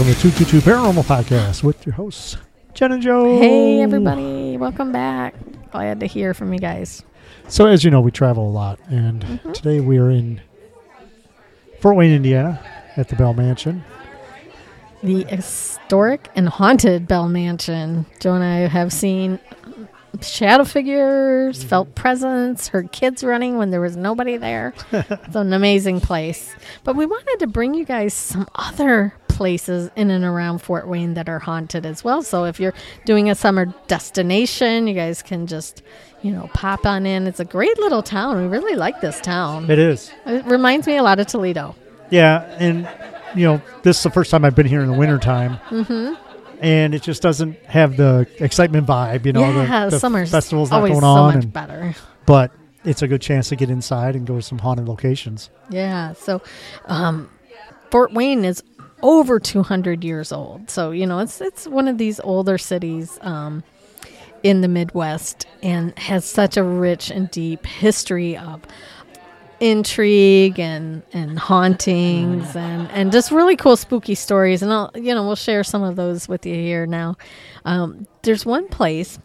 Welcome to 222 Paranormal Podcast with your hosts, Jen and Joe. Hey, everybody. Welcome back. Glad to hear from you guys. So, as you know, we travel a lot, and Mhm. today we are in Fort Wayne, Indiana, at the Bell Mansion. The historic and haunted Bell Mansion. Joe and I have seen shadow figures, felt presence, heard kids running when there was nobody there. it's an amazing place. But we wanted to bring you guys some other places in and around Fort Wayne that are haunted as well. So if you're doing a summer destination, you guys can just, you know, pop on in. It's a great little town. We really like this town. It is. It reminds me a lot of Toledo. Yeah, and, you know, this is the first time I've been here in the wintertime. Mm-hmm. And it just doesn't have the excitement vibe, you know. yeah, the, the summer's festival's not always going so on, much and, better. but it's a good chance to get inside and go to some haunted locations. Yeah. So, um, Fort Wayne is over 200 years old. So you know, it's it's one of these older cities um, in the Midwest and has such a rich and deep history of intrigue and and hauntings and and just really cool spooky stories. And I'll you know we'll share some of those with you here now. Um, there's one place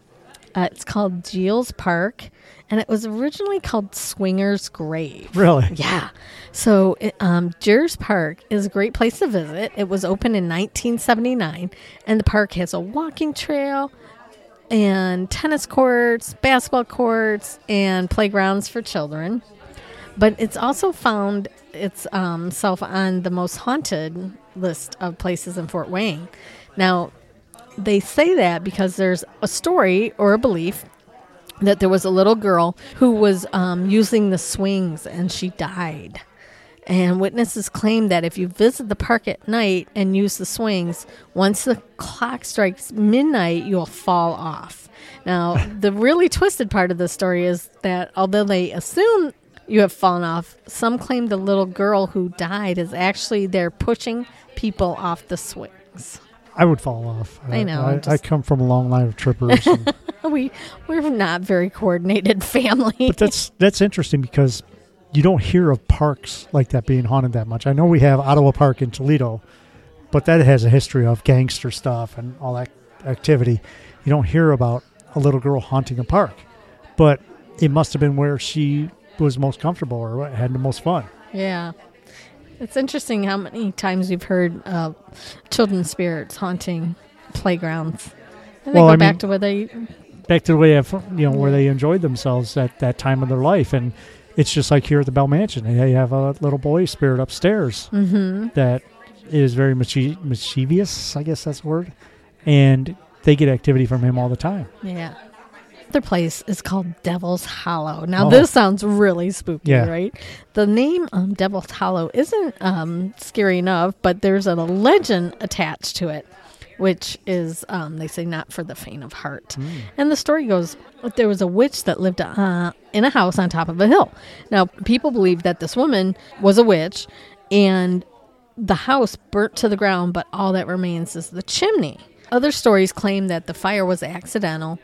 uh, it's called Jehl's Park and it was originally called Swinger's Grave Really? yeah. So, it, um, Jeers Park is a great place to visit. It was opened in 1979, and the park has a walking trail and tennis courts, basketball courts, and playgrounds for children. But it's also found itself um, on the most haunted list of places in Fort Wayne. Now, they say that because there's a story or a belief that there was a little girl who was um, using the swings and she died. And witnesses claim that if you visit the park at night and use the swings, once the clock strikes midnight, you'll fall off. Now, the really twisted part of the story is that although they assume you have fallen off, some claim the little girl who died is actually there pushing people off the swings. I would fall off. I know, I, I come from a long line of trippers. and- We we're not very coordinated family. but that's that's interesting because you don't hear of parks like that being haunted that much. I know we have Ottawa Park in Toledo, but that has a history of gangster stuff and all that activity. You don't hear about a little girl haunting a park, but it must have been where she was most comfortable or had the most fun. Yeah. It's interesting how many times we've heard uh, children's spirits haunting playgrounds. And they Well, go I back mean- to where they. Back to the way of you know where they enjoyed themselves at that time of their life, and it's just like here at the Bell Mansion. They have a little boy spirit upstairs Mm-hmm. that is very mischie- mischievous, I guess that's the word, and they get activity from him all the time. Yeah. Their place is called Devil's Hollow. Now, Oh. this sounds really spooky, Yeah. right? The name um, Devil's Hollow isn't um, scary enough, but there's a legend attached to it, which is, um, they say, not for the faint of heart. And the story goes there was a witch that lived uh, in a house on top of a hill. Now, people believe that this woman was a witch and the house burnt to the ground, but all that remains is the chimney. Other stories claim that the fire was accidental,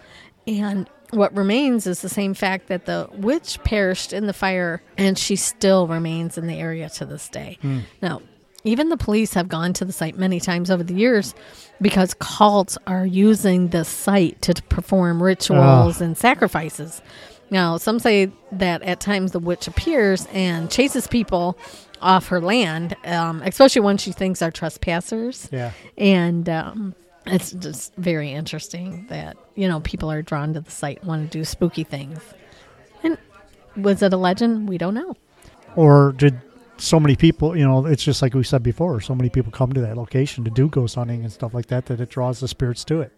and what remains is the same fact that the witch perished in the fire and she still remains in the area to this day. Now, even the police have gone to the site many times over the years because cults are using the site to perform rituals and sacrifices. Now, some say that at times the witch appears and chases people off her land, um, especially when she thinks are trespassers. Yeah. And um, it's just very interesting that, you know, people are drawn to the site want to do spooky things. And was it a legend? We don't know. Or did so many people, you know, it's just like we said before, so many people come to that location to do ghost hunting and stuff like that that it draws the spirits to it.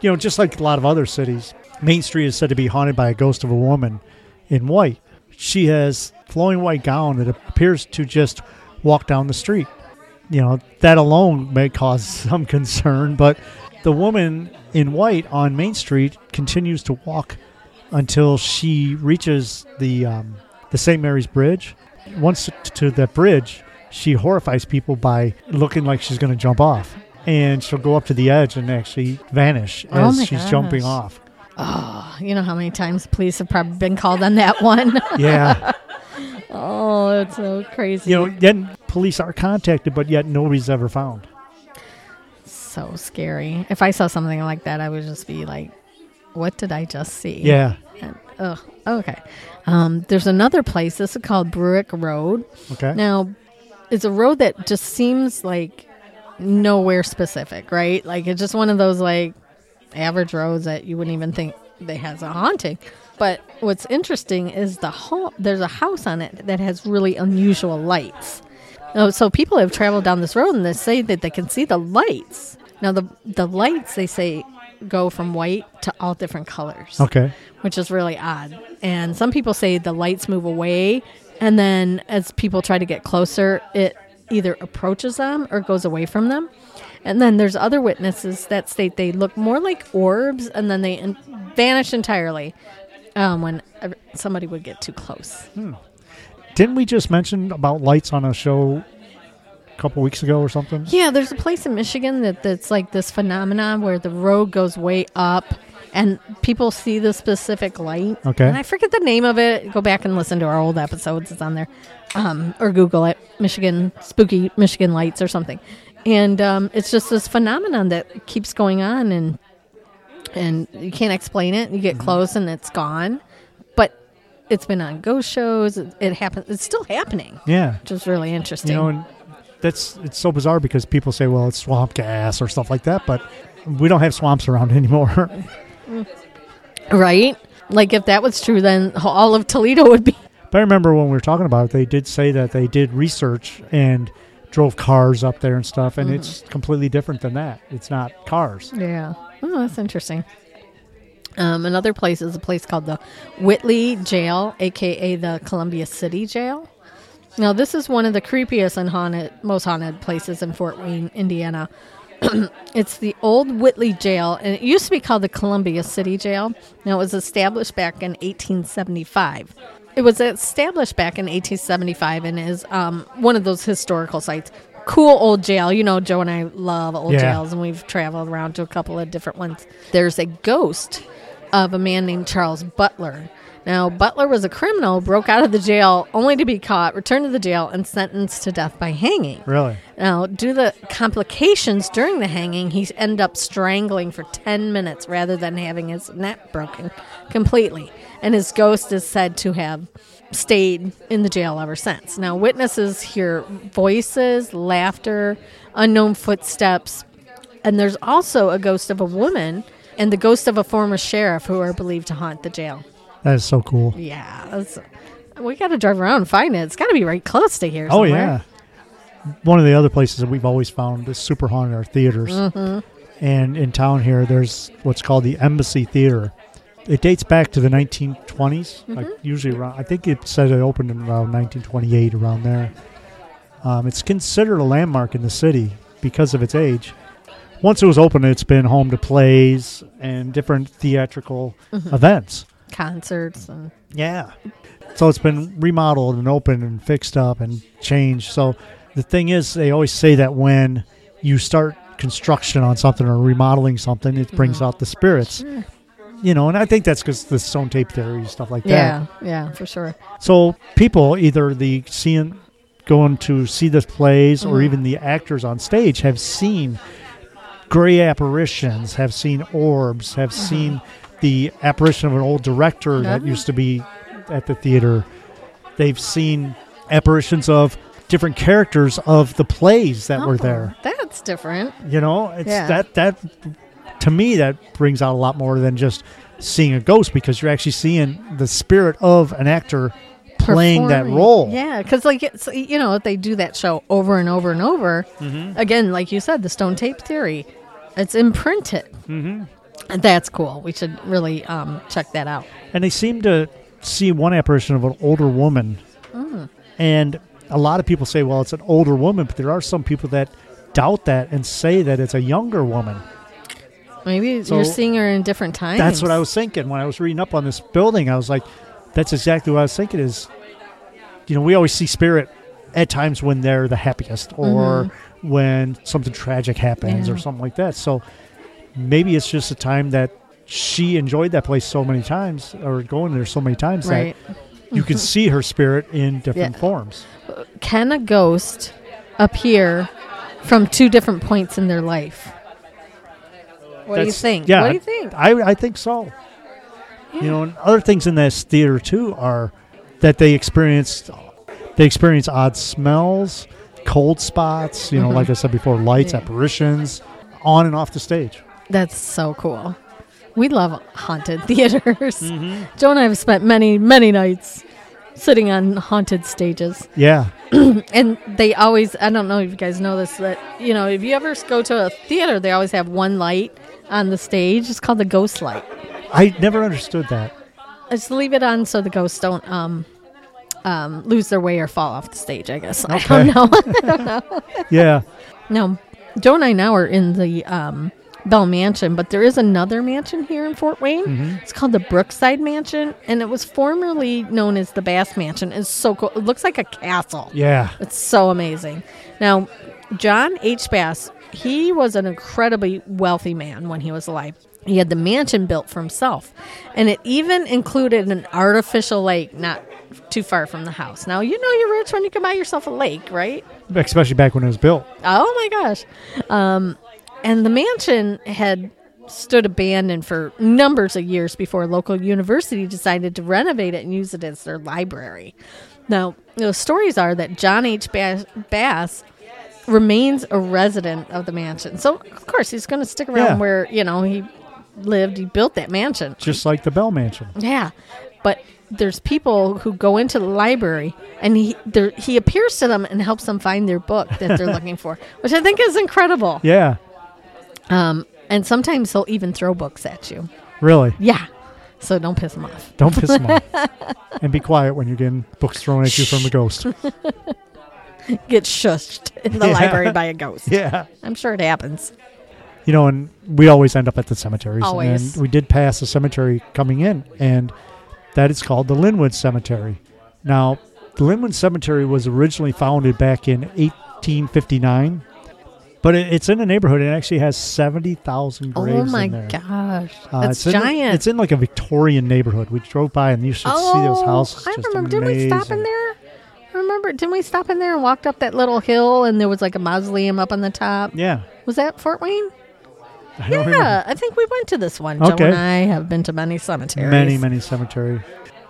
You know, just like a lot of other cities, Main Street is said to be haunted by a ghost of a woman in white. She has flowing white gown that appears to just walk down the street. You know, that alone may cause some concern, but the woman in white on Main Street continues to walk until she reaches the um, the St. Mary's Bridge. Once to that bridge, she horrifies people by looking like she's going to jump off, and she'll go up to the edge and actually vanish Oh as she's jumping off. Oh, you know how many times police have probably been called on that one? Yeah, oh, it's so crazy. you know, then police are contacted, but yet nobody's ever found. so scary. If I saw something like that, I would just be like, "What did I just see?" Yeah. Ugh. Okay. Um, there's another place. This is called Bruick Road. Okay. Now, it's a road that just seems like nowhere specific, right? Like it's just one of those like average roads that you wouldn't even think they has a haunting. But what's interesting is the home. There's a house on it that has really unusual lights. Oh, so people have traveled down this road and they say that they can see the lights. Now the the lights they say go from white to all different colors Okay. which is really odd. And some people say the lights move away, and then as people try to get closer, it either approaches them or goes away from them. And then there's other witnesses that state they look more like orbs, and then they in- vanish entirely um, when somebody would get too close. Didn't we just mention about lights on a show a couple weeks ago or something? Yeah, there's a place in Michigan that that's like this phenomenon where the road goes way up and people see the specific light. Okay. And I forget the name of it. Go back and listen to our old episodes. It's on there. Um, or Google it. Michigan spooky Michigan lights or something. And um, it's just this phenomenon that keeps going on and and you can't explain it. You get Mm-hmm. close and it's gone. It's been on ghost shows. It, it happens. It's still happening, Yeah. which is really interesting. You know, and that's it's so bizarre because people say, "Well, it's swamp gas" or stuff like that, but we don't have swamps around anymore. Right? Like if that was true, then all of Toledo would be. but I remember when we were talking about it, they did say that they did research and drove cars up there and stuff, and mm-hmm. it's completely different than that. It's not cars. Yeah. Oh, that's interesting. Um, another place is a place called the Whitley Jail, aka the Columbia City Jail. Now, this is one of the creepiest and haunted, most haunted places in Fort Wayne, Indiana. it's the old Whitley Jail, and it used to be called the Columbia City Jail. Now, it was established back in 1875. It was established back in 1875 and is um, one of those historical sites. Cool old jail. You know, Joe and I love old Yeah. jails, and we've traveled around to a couple of different ones. There's a ghost of a man named Charles Butler. Now, Butler was a criminal, broke out of the jail only to be caught, returned to the jail, and sentenced to death by hanging. Really? Now, due to the complications during the hanging, he ended up strangling for 10 minutes rather than having his neck broken completely. And his ghost is said to have stayed in the jail ever since. Now, witnesses hear voices, laughter, unknown footsteps, and there's also a ghost of a woman and the ghost of a former sheriff who are believed to haunt the jail. That is so cool. Yeah, we got to drive around and find it. It's got to be right close to here. Oh yeah. One of the other places that we've always found is super haunted are theaters. Mm-hmm. And in town here, there's what's called the Embassy Theater. It dates back to the 1920s, Mm-hmm. like usually around. I think it said it opened in around 1928, around there. Um, it's considered a landmark in the city because of its age. Once it was open, it's been home to plays and different theatrical Mm-hmm. events. Concerts and Yeah. So it's been remodeled and opened and fixed up and changed. So the thing is, they always say that when you start construction on something or remodeling something, it brings out the spirits. Sure. You know, and I think that's because the stone tape theory stuff like that. Yeah, yeah, for sure. So people, either the seeing, going to see the plays, or Mhm. even the actors on stage, have seen gray apparitions, have seen orbs, have seen the apparition of an old director that Oh. used to be at the theater. They've seen apparitions of different characters of the plays that were Oh, there. That's different. You know, it's Yeah. that that to me that brings out a lot more than just seeing a ghost because you're actually seeing the spirit of an actor playing that role. Yeah, because like it's, you know, if they do that show over and over and over, Mm-hmm. again, like you said, the stone tape theory, it's imprinted. Mm-hmm. That's cool. We should really um, check that out. And they seem to see one apparition of an older woman. Mm. And a lot of people say, well, it's an older woman, but there are some people that doubt that and say that it's a younger woman. Maybe So- you're seeing her in different times. That's what I was thinking when I was reading up on this building. I was like, that's exactly what I was thinking is, you know, we always see spirit at times when they're the happiest or when something tragic happens or Mm-hmm. Something like that. So maybe it's just a time that she enjoyed that place so many times or going there so many times Right. that you can see her spirit in different Yeah. forms. Can a ghost appear from two different points in their life? What do you think? Yeah, What do you think? I I think so. You know, and other things in this theater too are that they experienced they experience odd smells, cold spots. You know, like I said before, lights, Yeah. apparitions, on and off the stage. That's so cool. We love haunted theaters. Mm-hmm. Joe and I have spent many, many nights sitting on haunted stages. Yeah, And they always, I don't know if you guys know this, that, you know, if you ever go to a theater, they always have one light on the stage. It's called the ghost light. I never understood that. Just leave it on so the ghosts don't um, um, lose their way or fall off the stage, I guess. I Okay. don't know. Yeah, Now, Joe and I now are in the um, Bell Mansion, but there is another mansion here in Fort Wayne. Mm-hmm. It's called the Brookside Mansion, and it was formerly known as the Bass Mansion. It's so cool. It looks like a castle. yeah, It's so amazing. Now, John H. Bass, he was an incredibly wealthy man when he was alive. He had the mansion built for himself, and it even included an artificial lake not too far from the house. Now, you know you're rich when you can buy yourself a lake, right? especially back when it was built. Oh my gosh. Um, and the mansion had stood abandoned for numbers of years before a local university decided to renovate it and use it as their library. Now, the stories are that John H. Bass, Bass remains a resident of the mansion. So, of course, he's going to stick around Yeah. where, you know, he lived, he built that mansion. Just like the Bell Mansion. Yeah, but there's people who go into the library and he there, he appears to them and helps them find their book that they're looking for, which I think is incredible. Yeah, Um, and sometimes he'll even throw books at you. really. Yeah, so don't piss him off. Don't piss him off. And be quiet when you're getting books thrown at you from a ghost. Get shushed in the Yeah. library by a ghost. Yeah. I'm sure it happens. You know, and we always end up at the cemeteries. Always. And we did pass a cemetery coming in, and that is called the Linwood Cemetery. Now, the Linwood Cemetery was originally founded back in 1859, but it, it's in a neighborhood. It actually has 70,000 graves oh my in gosh, Uh, that's it's in- giant. it's in like a Victorian neighborhood. We drove by, and you should see those houses. Oh, I just remember. Didn't we stop in there? I remember. Didn't we stop in there and walked up that little hill and there was like a mausoleum up on the top? Yeah. Was that Fort Wayne? I Yeah, remember. I think we went to this one. Joe and I have been to many cemeteries. Many, many cemetery.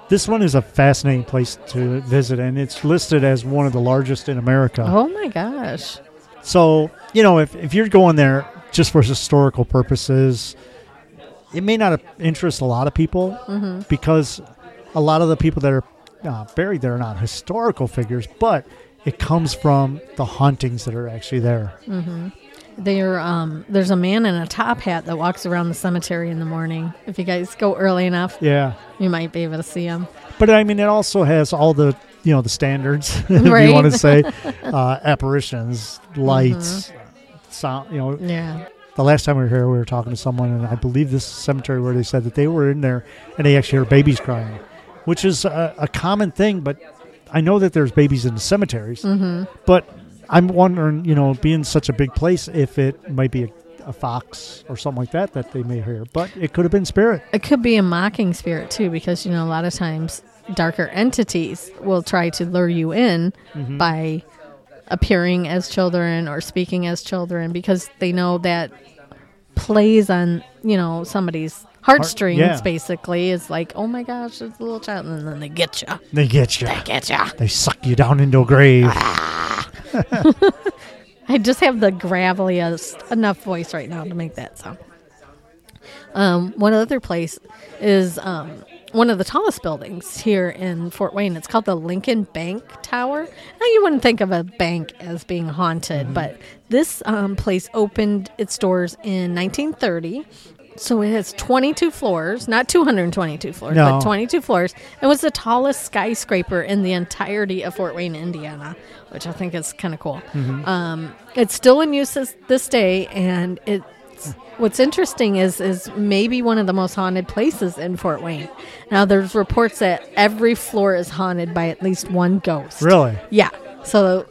This one is a fascinating place to visit, and it's listed as one of the largest in America. Oh my gosh. So, you know, if, if you're going there just for historical purposes, it may not interest a lot of people Mm-hmm. because a lot of the people that are uh, buried there are not historical figures, but it comes from the hauntings that are actually there. There, um, there's a man in a top hat that walks around the cemetery in the morning. If you guys go early enough, Yeah. you might be able to see him. But I mean, it also has all the, you know, the standards, if Right. you want to say, uh, apparitions, lights, sound, you know, Yeah. the last time we were here, we were talking to someone, and I believe this cemetery where they said that they were in there and they actually heard babies crying, which is a, a common thing. But I know that there's babies in the cemeteries, Mm-hmm. but I'm wondering, you know, being such a big place, if it might be a, a fox or something like that that they may hear. But it could have been spirit. It could be a mocking spirit too, because you know a lot of times darker entities will try to lure you in Mm-hmm. by appearing as children or speaking as children because they know that plays on you know somebody's heartstrings yeah. basically is like oh my gosh it's a little child and then they get you They get you. they get you They suck you down into a grave. I just have the graveliest enough voice right now to make that sound. Um, one other place is um, one of the tallest buildings here in Fort Wayne. It's called the Lincoln Bank Tower. Now, you wouldn't think of a bank as being haunted, but this um, place opened its doors in 1930. So it has 22 floors, not 222 floors, No. but 22 floors. It was the tallest skyscraper in the entirety of Fort Wayne, Indiana, which I think is kind of cool. Um, it's still in use this, this day, and it's what's interesting is is maybe one of the most haunted places in Fort Wayne. Now, there's reports that every floor is haunted by at least one ghost. Really? Yeah. So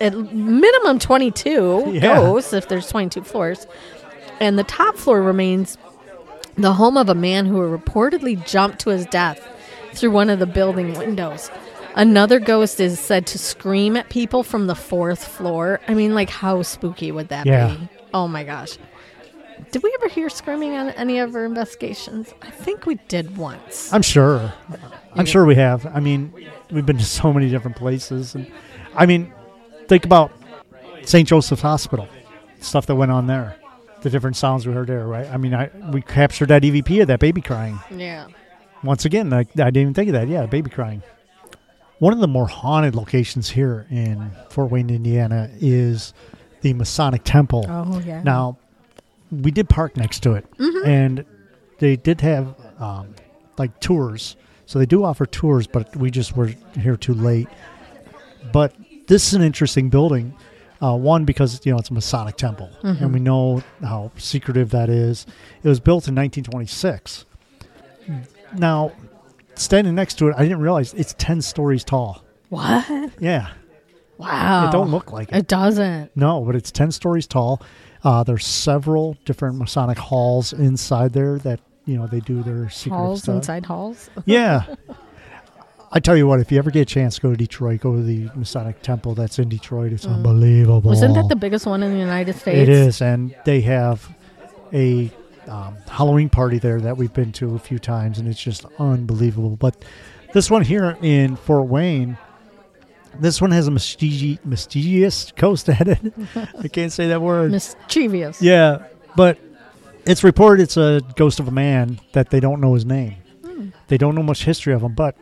at minimum 22 Yeah. ghosts if there's 22 floors. And the top floor remains the home of a man who reportedly jumped to his death through one of the building windows. Another ghost is said to scream at people from the fourth floor. I mean, like, how spooky would that Yeah. be? Oh my gosh. Did we ever hear screaming on any of our investigations? I think we did once. I'm sure. I'm sure we have. I mean, we've been to so many different places, and I mean, think about St. Joseph's Hospital, stuff that went on there, the different sounds we heard there, right? I mean, I we captured that EVP of that baby crying. Yeah. Once again, I, I didn't even think of that. Yeah, baby crying. One of the more haunted locations here in Fort Wayne, Indiana, is the Masonic Temple. Oh yeah. Now, we did park next to it, and they did have um, like tours. So they do offer tours, but we just were here too late. But this is an interesting building. Uh, one because you know it's a Masonic temple, and we know how secretive that is. It was built in 1926. Now, standing next to it, I didn't realize it's 10 stories tall. What? Yeah, Wow. it don't look like it. It doesn't. No, but it's 10 stories tall. Uh, there's several different Masonic halls inside there that, you know, they do their secret Halls stuff. inside halls. Yeah. I tell you what, if you ever get a chance go to Detroit, go to the Masonic Temple that's in Detroit. It's unbelievable. Mm. Wasn't that the biggest one in the United States? It is, and they have a um, Halloween party there that we've been to a few times, and it's just unbelievable. But this one here in Fort Wayne, this one has a mystigi- mysterious ghost at it. I can't say that word. Mischievous. Yeah, but it's reported it's a ghost of a man that they don't know his name. They don't know much history of him, but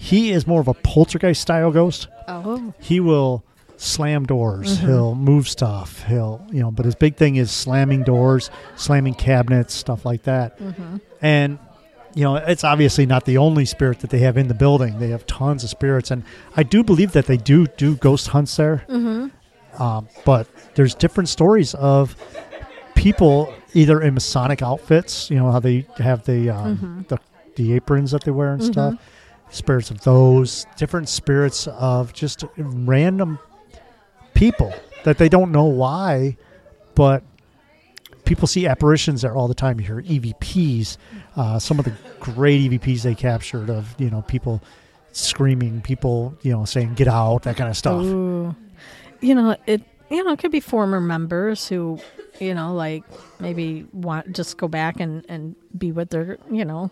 he is more of a poltergeist style ghost. Oh. He will slam doors. He'll move stuff. He'll, you know, but his big thing is slamming doors, slamming cabinets, stuff like that. And you know, it's obviously not the only spirit that they have in the building. They have tons of spirits, and I do believe that they do do ghost hunts there. Mm-hmm. Um, but there's different stories of people either in Masonic outfits. You know how they have the um, the, the aprons that they wear and stuff. Spirits of those different spirits of just random people that they don't know why, but people see apparitions there all the time. You hear EVPs, uh, some of the great EVPs they captured of you know people screaming, people you know saying "get out," that kind of stuff. Ooh. You know, it you know, it could be former members who, you know, like maybe want just go back and and be with their, you know,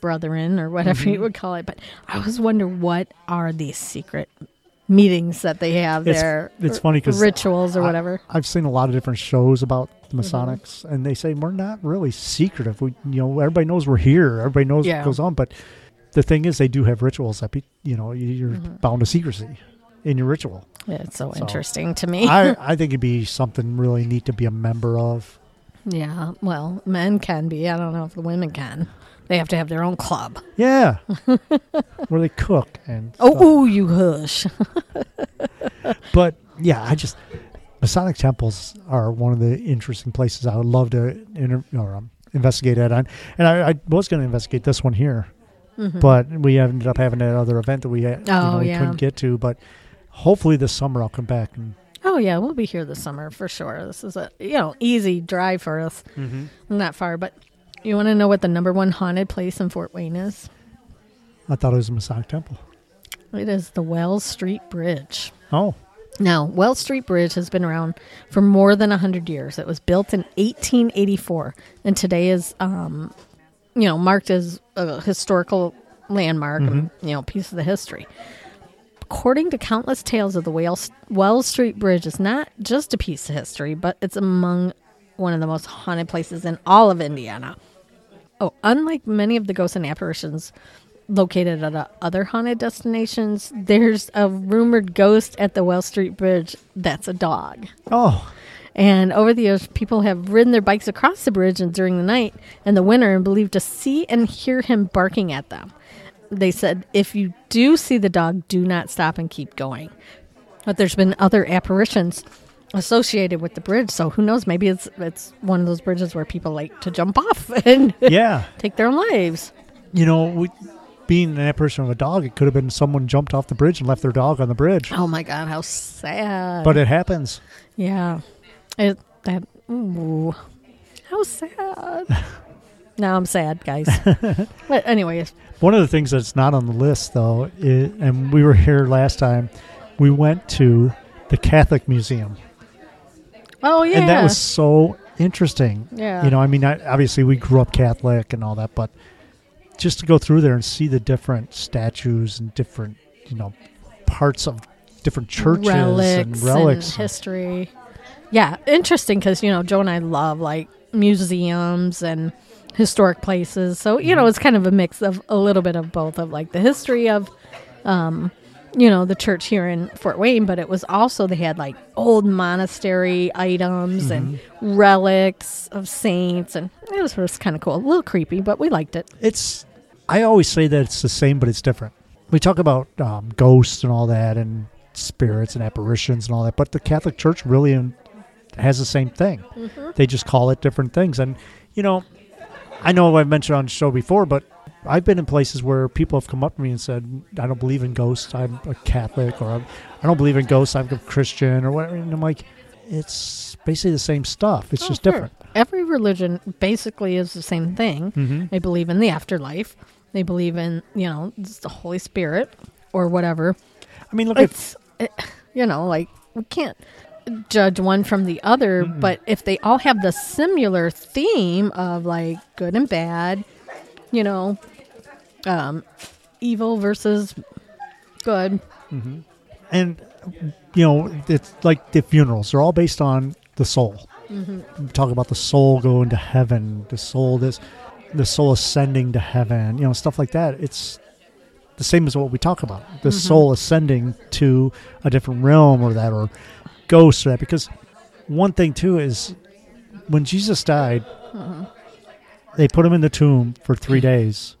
brethren or whatever Mm-hmm. you would call it. But I always wonder what are these secret meetings that they have It's- there? it's funny 'cause rituals or I- whatever. I've seen a lot of different shows about the Mm-hmm. Masonics, and they say we're not really secretive. We, you know, everybody knows we're here. Everybody knows Yeah. what goes on. But the thing is, they do have rituals that, be, you know, you- you're Mm-hmm. bound to secrecy in your ritual. It's so, So, interesting to me. I, I think it'd be something really neat to be a member of. yeah, well, men can be. I don't know if the women can. They have to have their own club. Yeah, where they cook and. Oh, ooh, you hush. But yeah, I just Masonic temples are one of the interesting places I would love to inter- or um, investigate at. And I, I was going to investigate this one here, but we ended up having that other event that we had, you Mm-hmm. Oh, know, we yeah. couldn't get to. But hopefully this summer I'll come back and Oh yeah, we'll be here this summer for sure. This is a you know easy drive for us, not far. But you want to know what the number one haunted place in Fort Wayne is? I thought it was a Masonic temple. It is the Wells Street Bridge. Oh, Now, Wells Street Bridge has been around for more than 100 years. It was built in 1884 and today is, um, you know, marked as a historical landmark and, you know, piece of the history. According to countless tales of the Wales, Wells Street Bridge is not just a piece of history, but it's among one of the most haunted places in all of Indiana. Oh, unlike many of the ghosts and apparitions located at uh, other haunted destinations, there's a rumored ghost at the Wells Street Bridge that's a dog. oh, And over the years, people have ridden their bikes across the bridge and during the night and the winter and believed to see and hear him barking at them. They said, if you do see the dog, do not stop and keep going. But there's been other apparitions associated with the bridge, so who knows? Maybe it's it's one of those bridges where people like to jump off and yeah. take their own lives. You know, we, being an apparition of a dog, it could have been someone jumped off the bridge and left their dog on the bridge. Oh my god, how sad! But it happens. yeah, it that ooh, how sad. now I'm sad, guys. but anyways, One of the things that's not on the list, though, is, and we were here last time, we went to the Catholic Museum. Oh yeah, And that was so interesting. Yeah. You know, I mean, I, obviously we grew up Catholic and all that, but just to go through there and see the different statues and different, you know, parts of different churches relics and relics. and history. Yeah, interesting because you know Joe and I love like museums and historic places. So you know Mm-hmm. it's kind of a mix of a little bit of both of like the history of, um, you know, the church here in Fort Wayne, but it was also they had like old monastery items and Mm-hmm. relics of saints, and it was just kind of cool. A little creepy, but we liked it. it's, I always say that it's the same, but it's different. We talk about um, ghosts and all that and spirits and apparitions and all that, but the Catholic Church really has the same thing. They just call it different things. And, you know, I know I've mentioned on the show before, but I've been in places where people have come up to me and said, I don't believe in ghosts. I'm a Catholic, or I'm, I don't believe in ghosts. I'm a Christian, or whatever. And I'm like, it's basically the same stuff. It's Oh, just sure. different. Every religion basically is the same thing. Mm-hmm. They believe in the afterlife. They believe in, you know, the Holy Spirit or whatever. I mean, look It's, it, you know, like we can't judge one from the other, but if they all have the similar theme of like good and bad, you know, um, evil versus good. and you know it's like the funerals they're all based on the soul Mm-hmm. talk about the soul going to heaven the soul this the soul ascending to heaven you know stuff like that it's the same as what we talk about the Mm-hmm. soul ascending to a different realm or that or ghosts or that because one thing too is when jesus died Mm-hmm. They put him in the tomb for three days.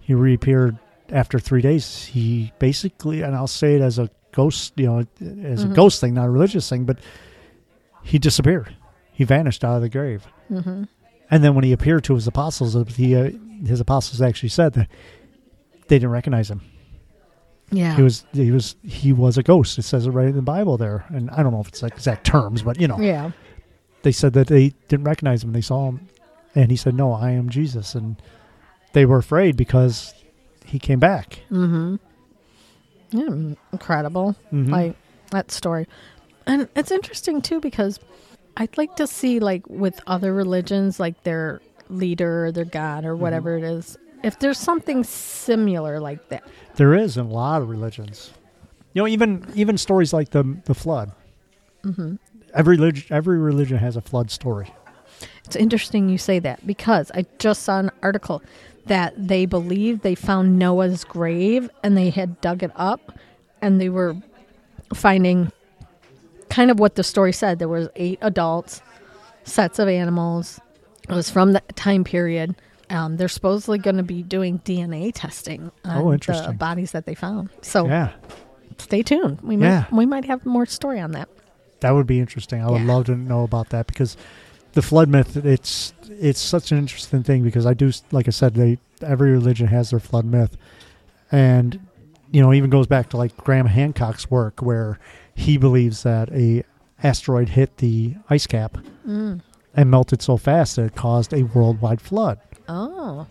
He reappeared after three days. He basically and i'll say it as a ghost you know as Mm-hmm. a ghost thing not a religious thing but he disappeared. He vanished out of the grave. Mm-hmm. and then when he appeared to his apostles he, uh, his apostles actually said that they didn't recognize him. Yeah. he was he was he was a ghost. It says it right in the bible there. And i don't know if it's like exact terms but you know. Yeah. they said that they didn't recognize him. They saw him and he said no i am jesus and they were afraid because he came back Mm-hmm. Yeah, incredible. Mhm. Like that story. And it's interesting too because I'd like to see like with other religions, like their leader or their god or whatever it is, if there's something similar like that. There is in a lot of religions. You know, even even stories like the the flood. Mm-hmm. Every religion, every religion has a flood story. It's interesting you say that because I just saw an article that they believe they found Noah's grave and they had dug it up and they were finding kind of what the story said. There was eight adults, sets of animals. It was from that time period. Um, they're supposedly going to be doing DNA testing on Oh, the bodies that they found. So Yeah, stay tuned. We might Yeah. we might have more story on that. that would be interesting. I would Yeah. love to know about that because the flood myth. It's it's such an interesting thing because I do like I said, they every religion has their flood myth, and you know even goes back to like Graham Hancock's work where he believes that a asteroid hit the ice cap Mm. and melted so fast that it caused a worldwide flood. Oh,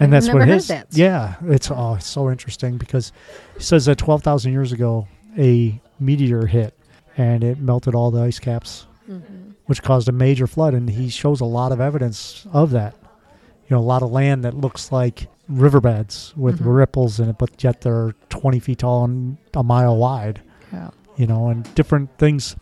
and I've that's what his that. yeah it's oh it's so interesting because he says that 12,000 years ago a meteor hit and it melted all the ice caps Mm-hmm. which caused a major flood and he shows a lot of evidence of that you know a lot of land that looks like riverbeds with Mhm. ripples in it but yet they're 20 feet tall and a mile wide yeah. you know and different things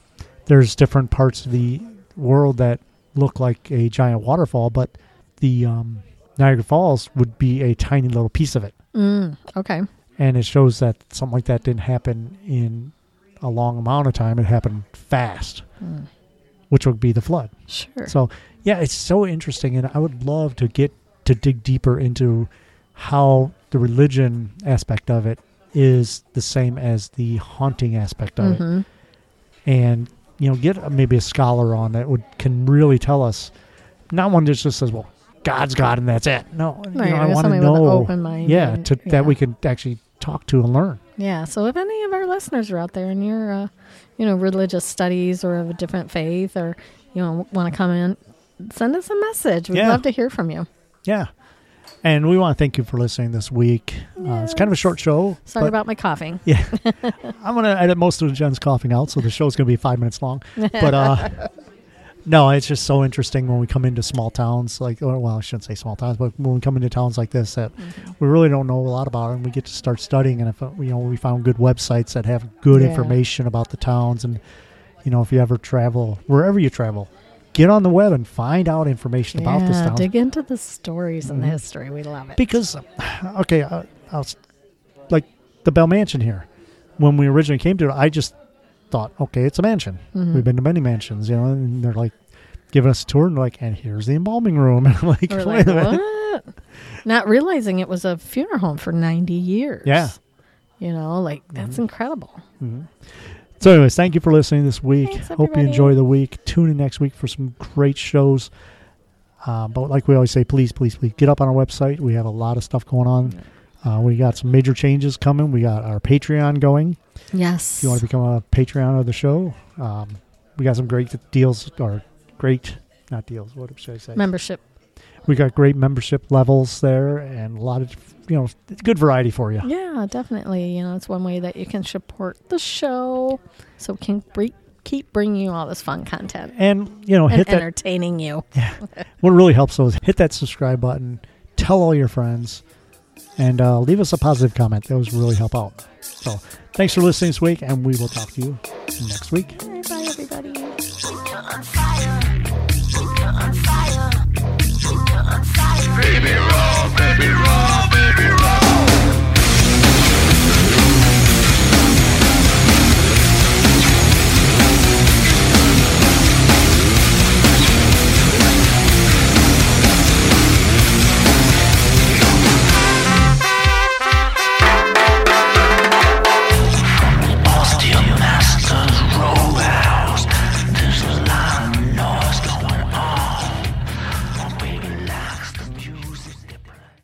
there's different parts of the world that look like a giant waterfall but the um, niagara falls would be a tiny little piece of it Mm, okay. and it shows that something like that didn't happen in a long amount of time it happened fast Mm, which would be the flood. Sure. so yeah it's so interesting and i would love to get to dig deeper into how the religion aspect of it is the same as the haunting aspect of it. Hmm and you know get maybe a scholar on that would can really tell us not one that just says well god's god and that's it. No you know, i want to somebody with an know. open mind yeah to yeah. that we can actually talk to and learn Yeah. So if any of our listeners are out there and you're, uh, you know, religious studies or of a different faith, or you know, want to come in, send us a message. We'd Yeah. love to hear from you. yeah and we want to thank you for listening this week uh, it's kind of a short show Sorry about my coughing. yeah i'm going to edit most of jen's coughing out so the show's going to be five minutes long but uh no, it's just so interesting when we come into small towns, like, or, well, I shouldn't say small towns, but when we come into towns like this that we really don't know a lot about, and we get to start studying. And if uh, you know, we found good websites that have good Yeah. information about the towns, and you know, if you ever travel wherever you travel, get on the web and find out information about this town. dig into the stories and the Mhm. history. We love it. because okay uh, I was, like the bell mansion here when we originally came to it i just thought okay it's a mansion Mhm. we've been to many mansions you know and they're like giving us a tour and like and here's the embalming room and I'm like, We're wait like, a minute. what? Not realizing it was a funeral home for 90 years. Yeah. You know, like that's incredible. Mhm. so anyways thank you for listening this week Thanks, hope you enjoy the week tune in next week for some great shows uh, but like we always say please please please get up on our website we have a lot of stuff going on uh, we got some major changes coming we got our patreon going Yes. If you want to become a Patreon of the show, um, we got some great deals or great, not deals, what should I say? Membership. we got great membership levels there and a lot of, you know, good variety for you. Yeah, definitely. You know, it's one way that you can support the show so we can keep bringing you all this fun content And, you know, and hit that, entertaining you. what really helps though is hit that subscribe button, tell all your friends, and uh, leave us a positive comment. Those really help out. So thanks for listening this week, and we will talk to you next week. Bye, bye, everybody.